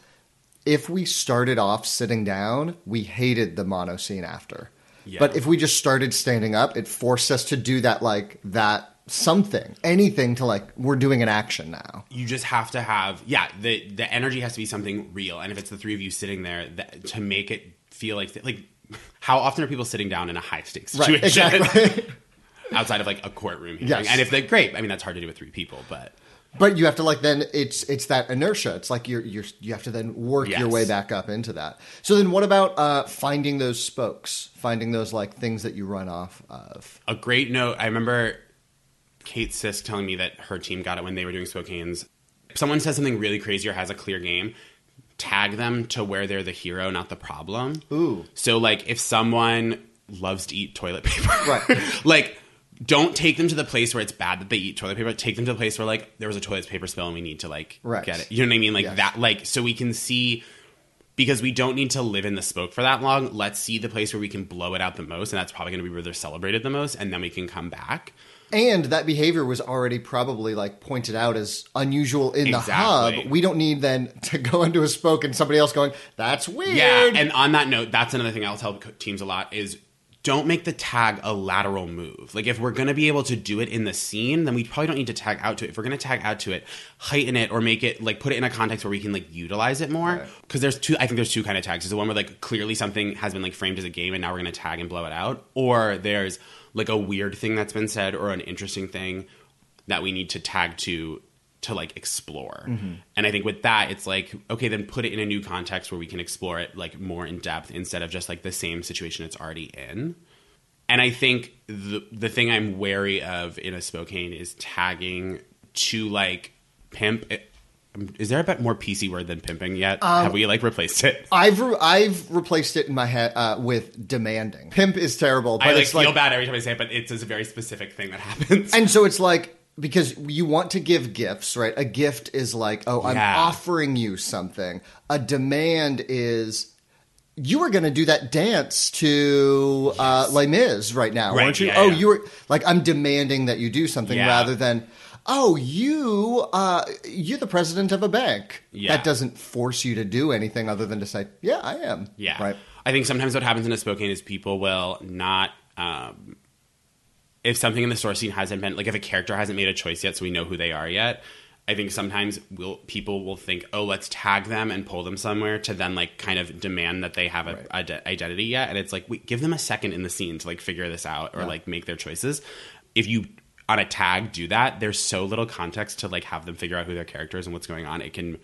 if we started off sitting down, we hated the mono scene after. Yeah. But if we just started standing up, it forced us to do that like that something, anything to like we're doing an action now. you just have to have yeah the the energy has to be something real and if it's the three of you sitting there that, to make it feel like like how often are people sitting down in a high stakes Right, situation exactly. outside of like a courtroom hearing? Yes. and if they're great i mean that's hard to do with three people but But you have to like then it's it's that inertia. It's like you're you're you have to then work your way back up into that. So then what about uh, finding those spokes, finding those like things that you run off of? a great note i remember Kate Sisk telling me that her team got it when they were doing Spokane's. If someone says something really crazy or has a clear game, tag them to where they're the hero, not the problem. Ooh. So like if someone loves to eat toilet paper, Right. like don't take them to the place where it's bad that they eat toilet paper. Take them to the place where like there was a toilet paper spill and we need to like Right. get it. You know what I mean? Like Yes. that. Like so we can see because we don't need to live in the smoke for that long. Let's see the place where we can blow it out the most, and that's probably going to be where they're celebrated the most, and then we can come back. And that behavior was already probably like pointed out as unusual in the hub. We don't need then to go into a spoke and somebody else going, "That's weird." Yeah, and on that note, that's another thing I'll tell teams a lot is don't make the tag a lateral move. Like if we're going to be able to do it in the scene, then we probably don't need to tag out to it. If we're going to tag out to it, heighten it or make it like put it in a context where we can like utilize it more. Because there's two. I think there's two kind of tags. There's the one where like clearly something has been like framed as a game and now we're going to tag and blow it out, or there's like a weird thing that's been said or an interesting thing that we need to tag to to like explore. Mm-hmm. And I think with that, it's like, okay, then put it in a new context where we can explore it like more in depth instead of just like the same situation it's already in. And I think the the thing I'm wary of in a Spokane is tagging to like pimp. Is there a bit more PC word than pimping yet? Have we like replaced it? I've re- I've replaced it in my head uh, with demanding. Pimp is terrible, but I like it's feel like bad every time I say it, but it's a very specific thing that happens. And so it's like because you want to give gifts, right? A gift is like, oh, I'm Yeah. offering you something. A demand is you were going to do that dance to uh, Les Mis right now, Right, weren't you? yeah, oh, yeah. you were like, I'm demanding that you do something rather than. Oh, you uh, you're the president of a bank. Yeah. That doesn't force you to do anything other than to say, "Yeah, I am." Yeah. right. I think sometimes what happens in a Spokane is people will not. Um, if something in the source scene hasn't been like if a character hasn't made a choice yet, so we know who they are yet. I think sometimes will people will think, oh, let's tag them and pull them somewhere to then like kind of demand that they have an a de- identity yet, and it's like we give them a second in the scene to like figure this out or like make their choices. If you on a tag do that, there's so little context to like have them figure out who their character is and what's going on. It can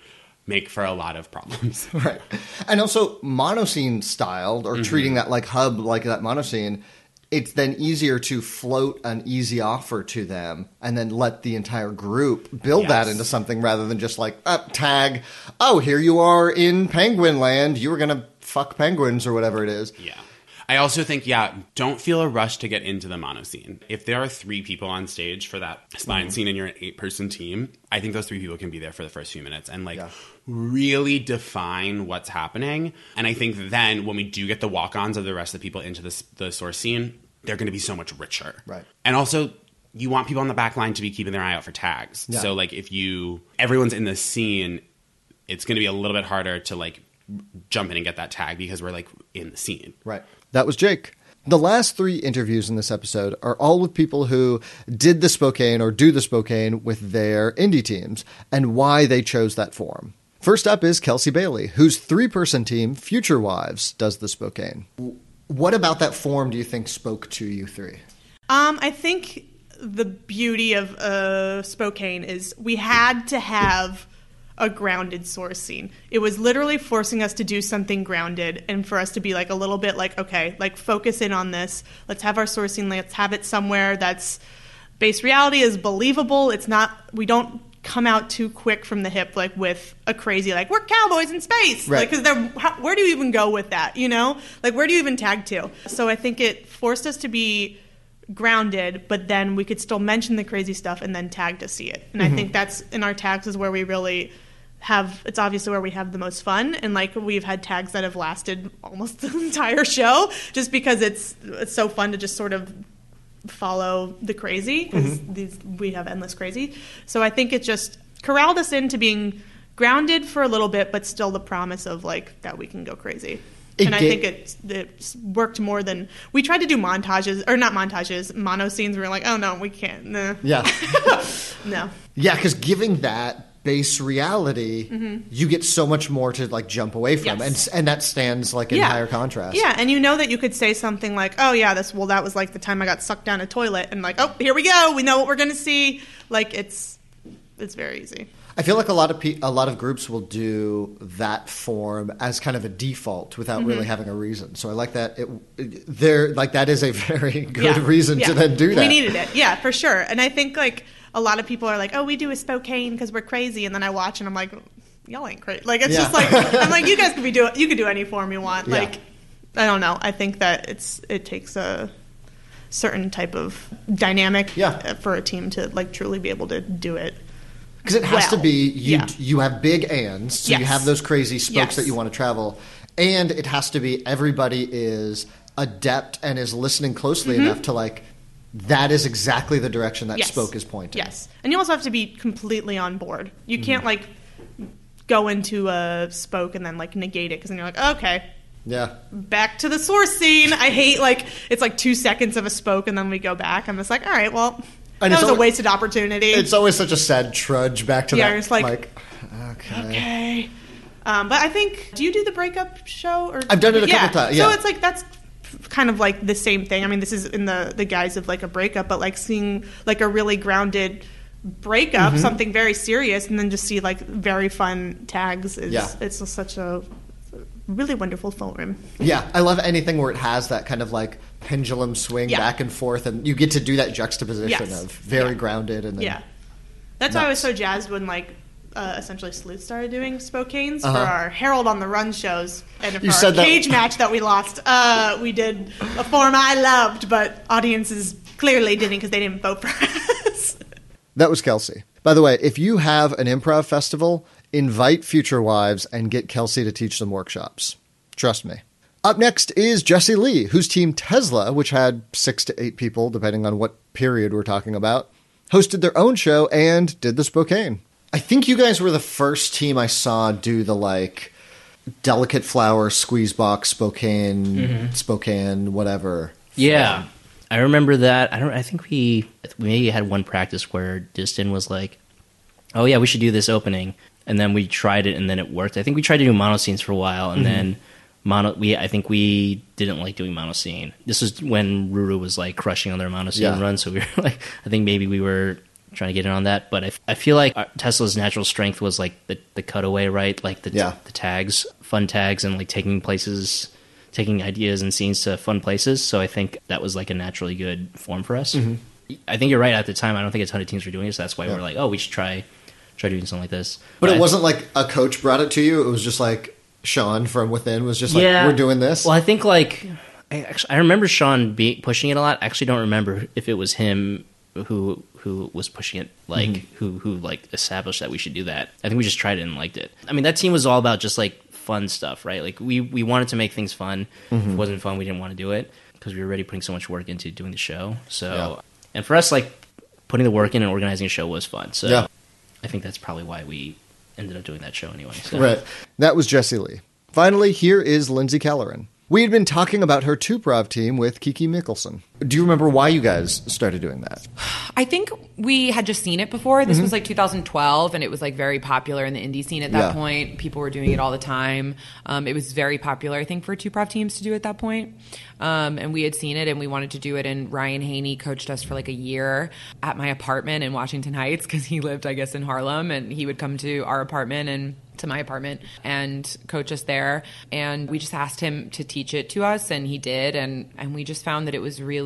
make for a lot of problems. Right. And also monoscene styled Mm-hmm. or treating that like hub like that monoscene, it's then easier to float an easy offer to them and then let the entire group build that into something rather than just like uh, tag, oh, here you are in penguin land. You were going to fuck penguins or whatever it is. Yeah. I also think, yeah, don't feel a rush to get into the mono scene. If there are three people on stage for that spine mm-hmm. scene and you're an eight person team, I think those three people can be there for the first few minutes and like Yeah. really define what's happening. And I think then when we do get the walk ons of the rest of the people into the, the source scene, they're going to be so much richer. Right. And also, you want people on the back line to be keeping their eye out for tags. Yeah. So, like, if you, everyone's in the scene, it's going to be a little bit harder to like jump in and get that tag because we're like in the scene. Right. That was Jake. The last three interviews in this episode are all with people who did the Spokane or do the Spokane with their indie teams and why they chose that form. First up is Kelsey Bailey, whose three person team, Future Wives, does the Spokane. What about that form do you think spoke to you three? Um, I think the beauty of uh, Spokane is we had to have a grounded source scene. It was literally forcing us to do something grounded and for us to be like a little bit like, okay, like focus in on this. Let's have our sourcing. Let's have it somewhere that's base reality is believable. It's not, we don't come out too quick from the hip like with a crazy like we're cowboys in space Right. like because they're how, where do you even go with that you know like where do you even tag to so i think it forced us to be grounded but then we could still mention the crazy stuff and then tag to see it and i mm-hmm. think that's in our tags is where we really have it's obviously where we have the most fun and like we've had tags that have lasted almost the entire show just because it's it's so fun to just sort of follow the crazy because mm-hmm. these we have endless crazy. So I think it just corralled us into being grounded for a little bit, but still the promise of like that we can go crazy. It and I think it it worked more than we tried to do montages or not montages, mono scenes. We were like, oh no, we can't. Nah. Yeah. No. yeah, because giving that base reality, you get so much more to like jump away from. Yes. And, and that stands like in higher contrast. Yeah, and you know that you could say something like, "Oh yeah, this well that was like the time I got sucked down a toilet," and like, "Oh, here we go. We know what we're gonna see." Like it's it's very easy. I feel like a lot of pe- a lot of groups will do that form as kind of a default without Mm-hmm. really having a reason. So I like that. It, it there like that is a very good Yeah. reason to then do that. We needed it, yeah, for sure. And I think like a lot of people are like, "Oh, we do a Spokane because we're crazy," and then I watch and I'm like, "Y'all ain't crazy." Like it's Yeah. just like I'm like, you guys could be do you could do any form you want. Yeah. Like I don't know. I think that it's it takes a certain type of dynamic Yeah. uh, for a team to like truly be able to do it. Because it has to be you. Yeah. You have big ands, so you have those crazy spokes Yes. that you want to travel, and it has to be everybody is adept and is listening closely enough to like. That is exactly the direction that. Yes. spoke is pointing. Yes, and you also have to be completely on board. You Mm-hmm. can't like go into a spoke and then like negate it because then you're like, okay, Yeah. back to the source scene. I hate like it's like two seconds of a spoke and then we go back. I'm just like, all right, well, And that it's was a wasted opportunity. It's always such a sad trudge back to Yeah, that. it's like, okay. okay. Um, but I think, do you do the breakup show? Or I've done it a yeah. couple times, yeah. So it's like that's kind of like the same thing. I mean, this is in the the guise of like a breakup, but like seeing like a really grounded breakup, Mm-hmm. something very serious, and then just see like very fun tags. Is Yeah. it's just such a really wonderful forum. Yeah, I love anything where it has that kind of like pendulum swing Yeah. back and forth, and you get to do that juxtaposition Yes. of very Yeah. grounded and then Yeah, that's why I was so jazzed when like. Uh, essentially, Sleuth started doing Spokanes Uh-huh. for our Harold on the Run shows, and for You our said that- cage match that we lost. Uh, we did a form I loved, but audiences clearly didn't because they didn't vote for us. That was Kelsey. By the way, if you have an improv festival, invite future wives and get Kelsey to teach them workshops. Trust me. Up next is Jesse Lee, whose team Tesla, which had six to eight people, depending on what period we're talking about, hosted their own show and did the Spokane. I think you guys were the first team I saw do the like delicate flower squeeze box Spokane, mm-hmm. Spokane, whatever. Yeah, I remember that. I don't. I think we we maybe had one practice where Distin was like, "Oh yeah, we should do this opening," and then we tried it, and then it worked. I think we tried to do mono scenes for a while, and mm-hmm. then mono. We I think we didn't like doing mono scene. This was when Ruru was like crushing on their mono scene Yeah. run, so we were like, I think maybe we were trying to get in on that. But I, I feel like Tesla's natural strength was like the the cutaway, right? Like the Yeah. the tags, fun tags, and like taking places, taking ideas and scenes to fun places. So I think that was like a naturally good form for us. Mm-hmm. I think you're right. At the time, I don't think a ton of teams were doing it, so that's why Yeah. we were like, oh, we should try try doing something like this. But I- it wasn't like a coach brought it to you. It was just like Sean from within was just like, yeah, we're doing this. Well, I think like I actually I remember Sean be, pushing it a lot. I actually don't remember if it was him who who was pushing it like Mm-hmm. who who like established that we should do that. I think we just tried it and liked it. I mean, that team was all about just like fun stuff, right? Like we we wanted to make things fun. Mm-hmm. If it wasn't fun, we didn't want to do it because we were already putting so much work into doing the show. So, Yeah. and for us, like putting the work in and organizing a show was fun. So, Yeah. I think that's probably why we ended up doing that show anyway. So. Right. That was Jesse Lee. Finally, here is Lindsay Kelleran. We had been talking about her Tuprov team with Kiki Mickelson. Do you remember why you guys started doing that? I think we had just seen it before. This was like 2012, and it was like very popular in the indie scene at that Yeah. point. People were doing it all the time. Um, it was very popular, I think, for two prov teams to do at that point. Um, and we had seen it, and we wanted to do it. And Ryan Haney coached us for like a year at my apartment in Washington Heights because he lived, I guess, in Harlem, and he would come to our apartment and to my apartment and coach us there and we just asked him to teach it to us and he did and and we just found that it was really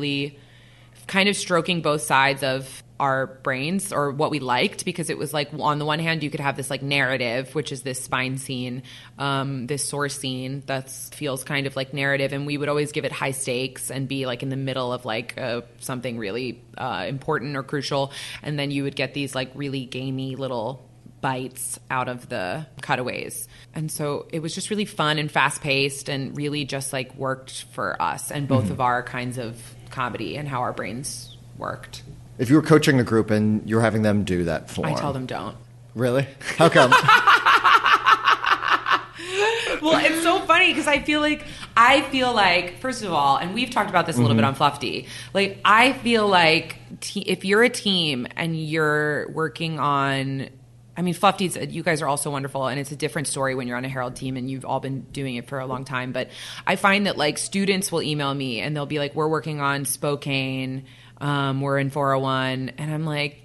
kind of stroking both sides of our brains or what we liked because it was like on the one hand you could have this like narrative which is this spine scene um, this sore scene that feels kind of like narrative and we would always give it high stakes and be like in the middle of like uh, something really uh, important or crucial and then you would get these like really gamey little bites out of the cutaways. And so it was just really fun and fast paced and really just like worked for us and both of our kinds of comedy and how our brains worked. If you were coaching a group and you're having them do that form, I tell them don't. Really? How come? well, it's so funny because I feel like I feel like first of all, and we've talked about this a little bit mm-hmm. on Fluffy. Like I feel like te- if you're a team and you're working on. I mean, Fluffy's, you guys are also wonderful, and it's a different story when you're on a Harold team and you've all been doing it for a long time. But I find that like students will email me and they'll be like, "We're working on Spokane, um, we're in 401," and I'm like,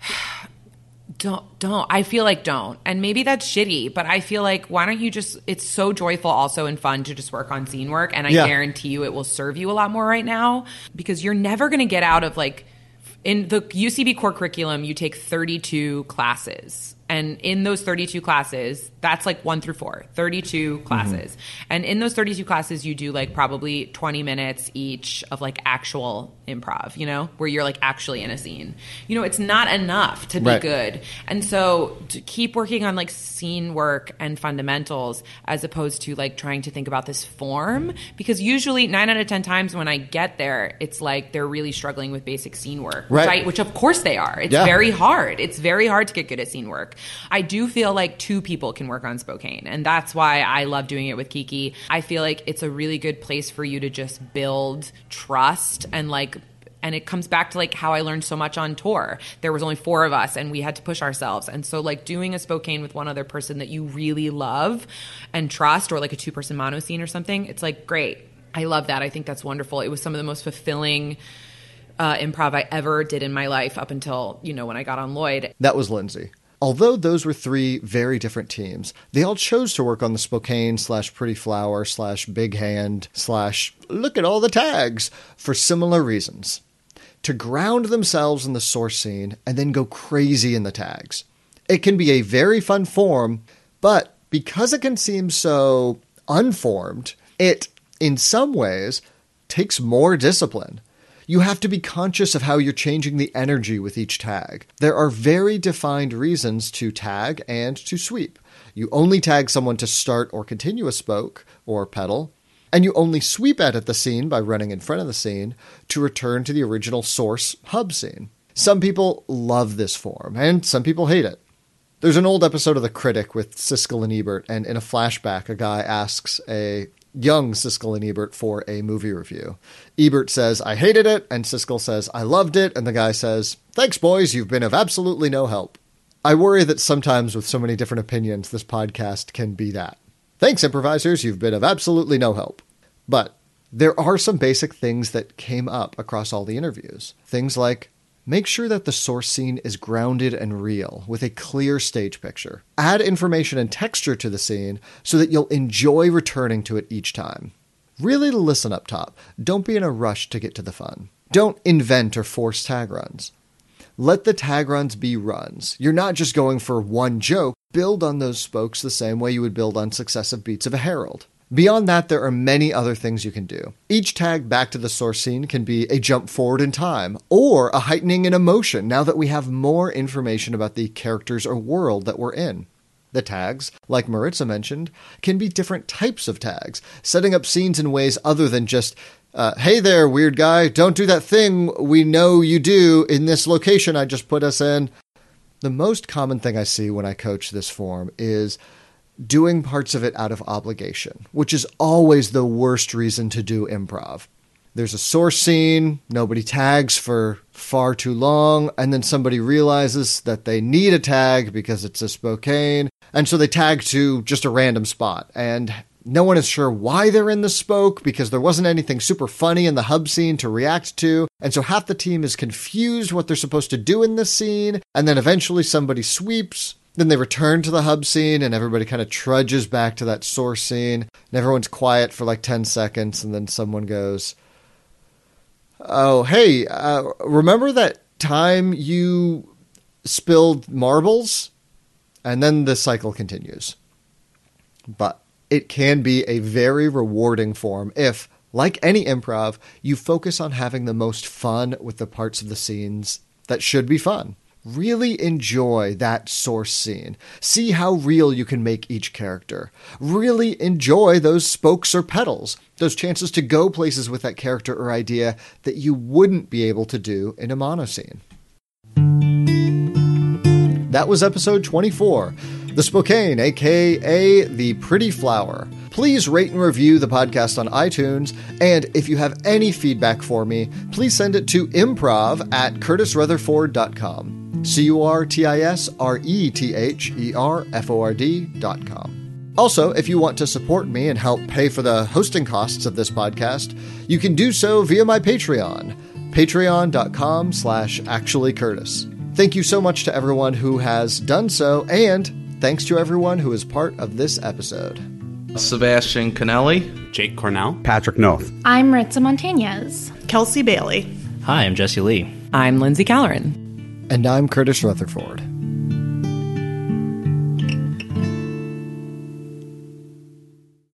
don't don't i feel like don't and maybe that's shitty but i feel like why don't you just it's so joyful also and fun to just work on scene work and i Yeah. guarantee you it will serve you a lot more right now because you're never going to get out of like in the ucb core curriculum you take 32 classes and in those 32 classes that's like 1 through 4 32 mm-hmm. classes. And in those 32 classes you do like probably 20 minutes each of like actual improv you know where you're like actually in a scene. You know it's not enough to be Right. good. And so to keep working on like scene work and fundamentals as opposed to like trying to think about this form because usually 9 out of 10 times when i get there it's like they're really struggling with basic scene work which, Right. I, which of course they are. It's Yeah. very hard. It's very hard to get good at scene work i do feel like two people can work on spokane and that's why i love doing it with kiki i feel like it's a really good place for you to just build trust and like and it comes back to like how I learned so much on tour. There was only four of us and we had to push ourselves. And so like doing a Spokane with one other person that you really love and trust or like a two person mono scene or something, it's like great. I love that. I think that's wonderful. It was some of the most fulfilling uh, improv I ever did in my life up until, you know, when I got on Lloyd. That was Lindsay. Although those were three very different teams, they all chose to work on the Spokane slash Pretty Flower slash Big Hand slash look at all the tags for similar reasons. To ground themselves in the source scene and then go crazy in the tags. It can be a very fun form, but because it can seem so unformed, it, in some ways, takes more discipline. You have to be conscious of how you're changing the energy with each tag. There are very defined reasons to tag and to sweep. You only tag someone to start or continue a spoke or pedal, and you only sweep edit the scene by running in front of the scene to return to the original source hub scene. Some people love this form, and some people hate it. There's an old episode of The Critic with Siskel and Ebert, and in a flashback, a guy asks a young Siskel and Ebert for a movie review. Ebert says, I hated it, and Siskel says, I loved it, and the guy says, Thanks, boys, you've been of absolutely no help. I worry that sometimes with so many different opinions, this podcast can be that. Thanks, improvisers, you've been of absolutely no help. But there are some basic things that came up across all the interviews. Things like Make sure that the source scene is grounded and real, with a clear stage picture. Add information and texture to the scene so that you'll enjoy returning to it each time. Really listen up top. Don't be in a rush to get to the fun. Don't invent or force tag runs. Let the tag runs be runs. You're not just going for one joke. Build on those spokes the same way you would build on successive beats of a harold. Beyond that, there are many other things you can do. Each tag back to the source scene can be a jump forward in time, or a heightening in emotion now that we have more information about the characters or world that we're in. The tags, like Maritza mentioned, can be different types of tags, setting up scenes in ways other than just, uh, hey there, weird guy, don't do that thing we know you do in this location I just put us in. The most common thing I see when I coach this form is doing parts of it out of obligation, which is always the worst reason to do improv. There's a source scene, nobody tags for far too long, and then somebody realizes that they need a tag because it's a Spokane, and so they tag to just a random spot. And no one is sure why they're in the spoke because there wasn't anything super funny in the hub scene to react to. And so half the team is confused what they're supposed to do in this scene. And then eventually somebody sweeps. Then they return to the hub scene and everybody kind of trudges back to that source scene. And everyone's quiet for like 10 seconds. And then someone goes, Oh, hey, uh, remember that time you spilled marbles? And then the cycle continues. But it can be a very rewarding form if, like any improv, you focus on having the most fun with the parts of the scenes that should be fun. Really enjoy that source scene. See how real you can make each character. Really enjoy those spokes or pedals, those chances to go places with that character or idea that you wouldn't be able to do in a mono scene. That was episode 24, The Spokane, aka The Pretty Flower. Please rate and review the podcast on iTunes, and if you have any feedback for me, please send it to improv at curtisrutherford.com. C U R T I S R E T H E R F O R D.com. Also, if you want to support me and help pay for the hosting costs of this podcast, you can do so via my Patreon, patreon.com slash actuallycurtis. Thank you so much to everyone who has done so, and thanks to everyone who is part of this episode. Sebastian Canelli. Jake Cornell. Patrick Noth. I'm Maritza Montañez. Kelsey Bailey. Hi, I'm Jesse Lee. I'm Lindsay Callerin. And I'm Curtis Rutherford.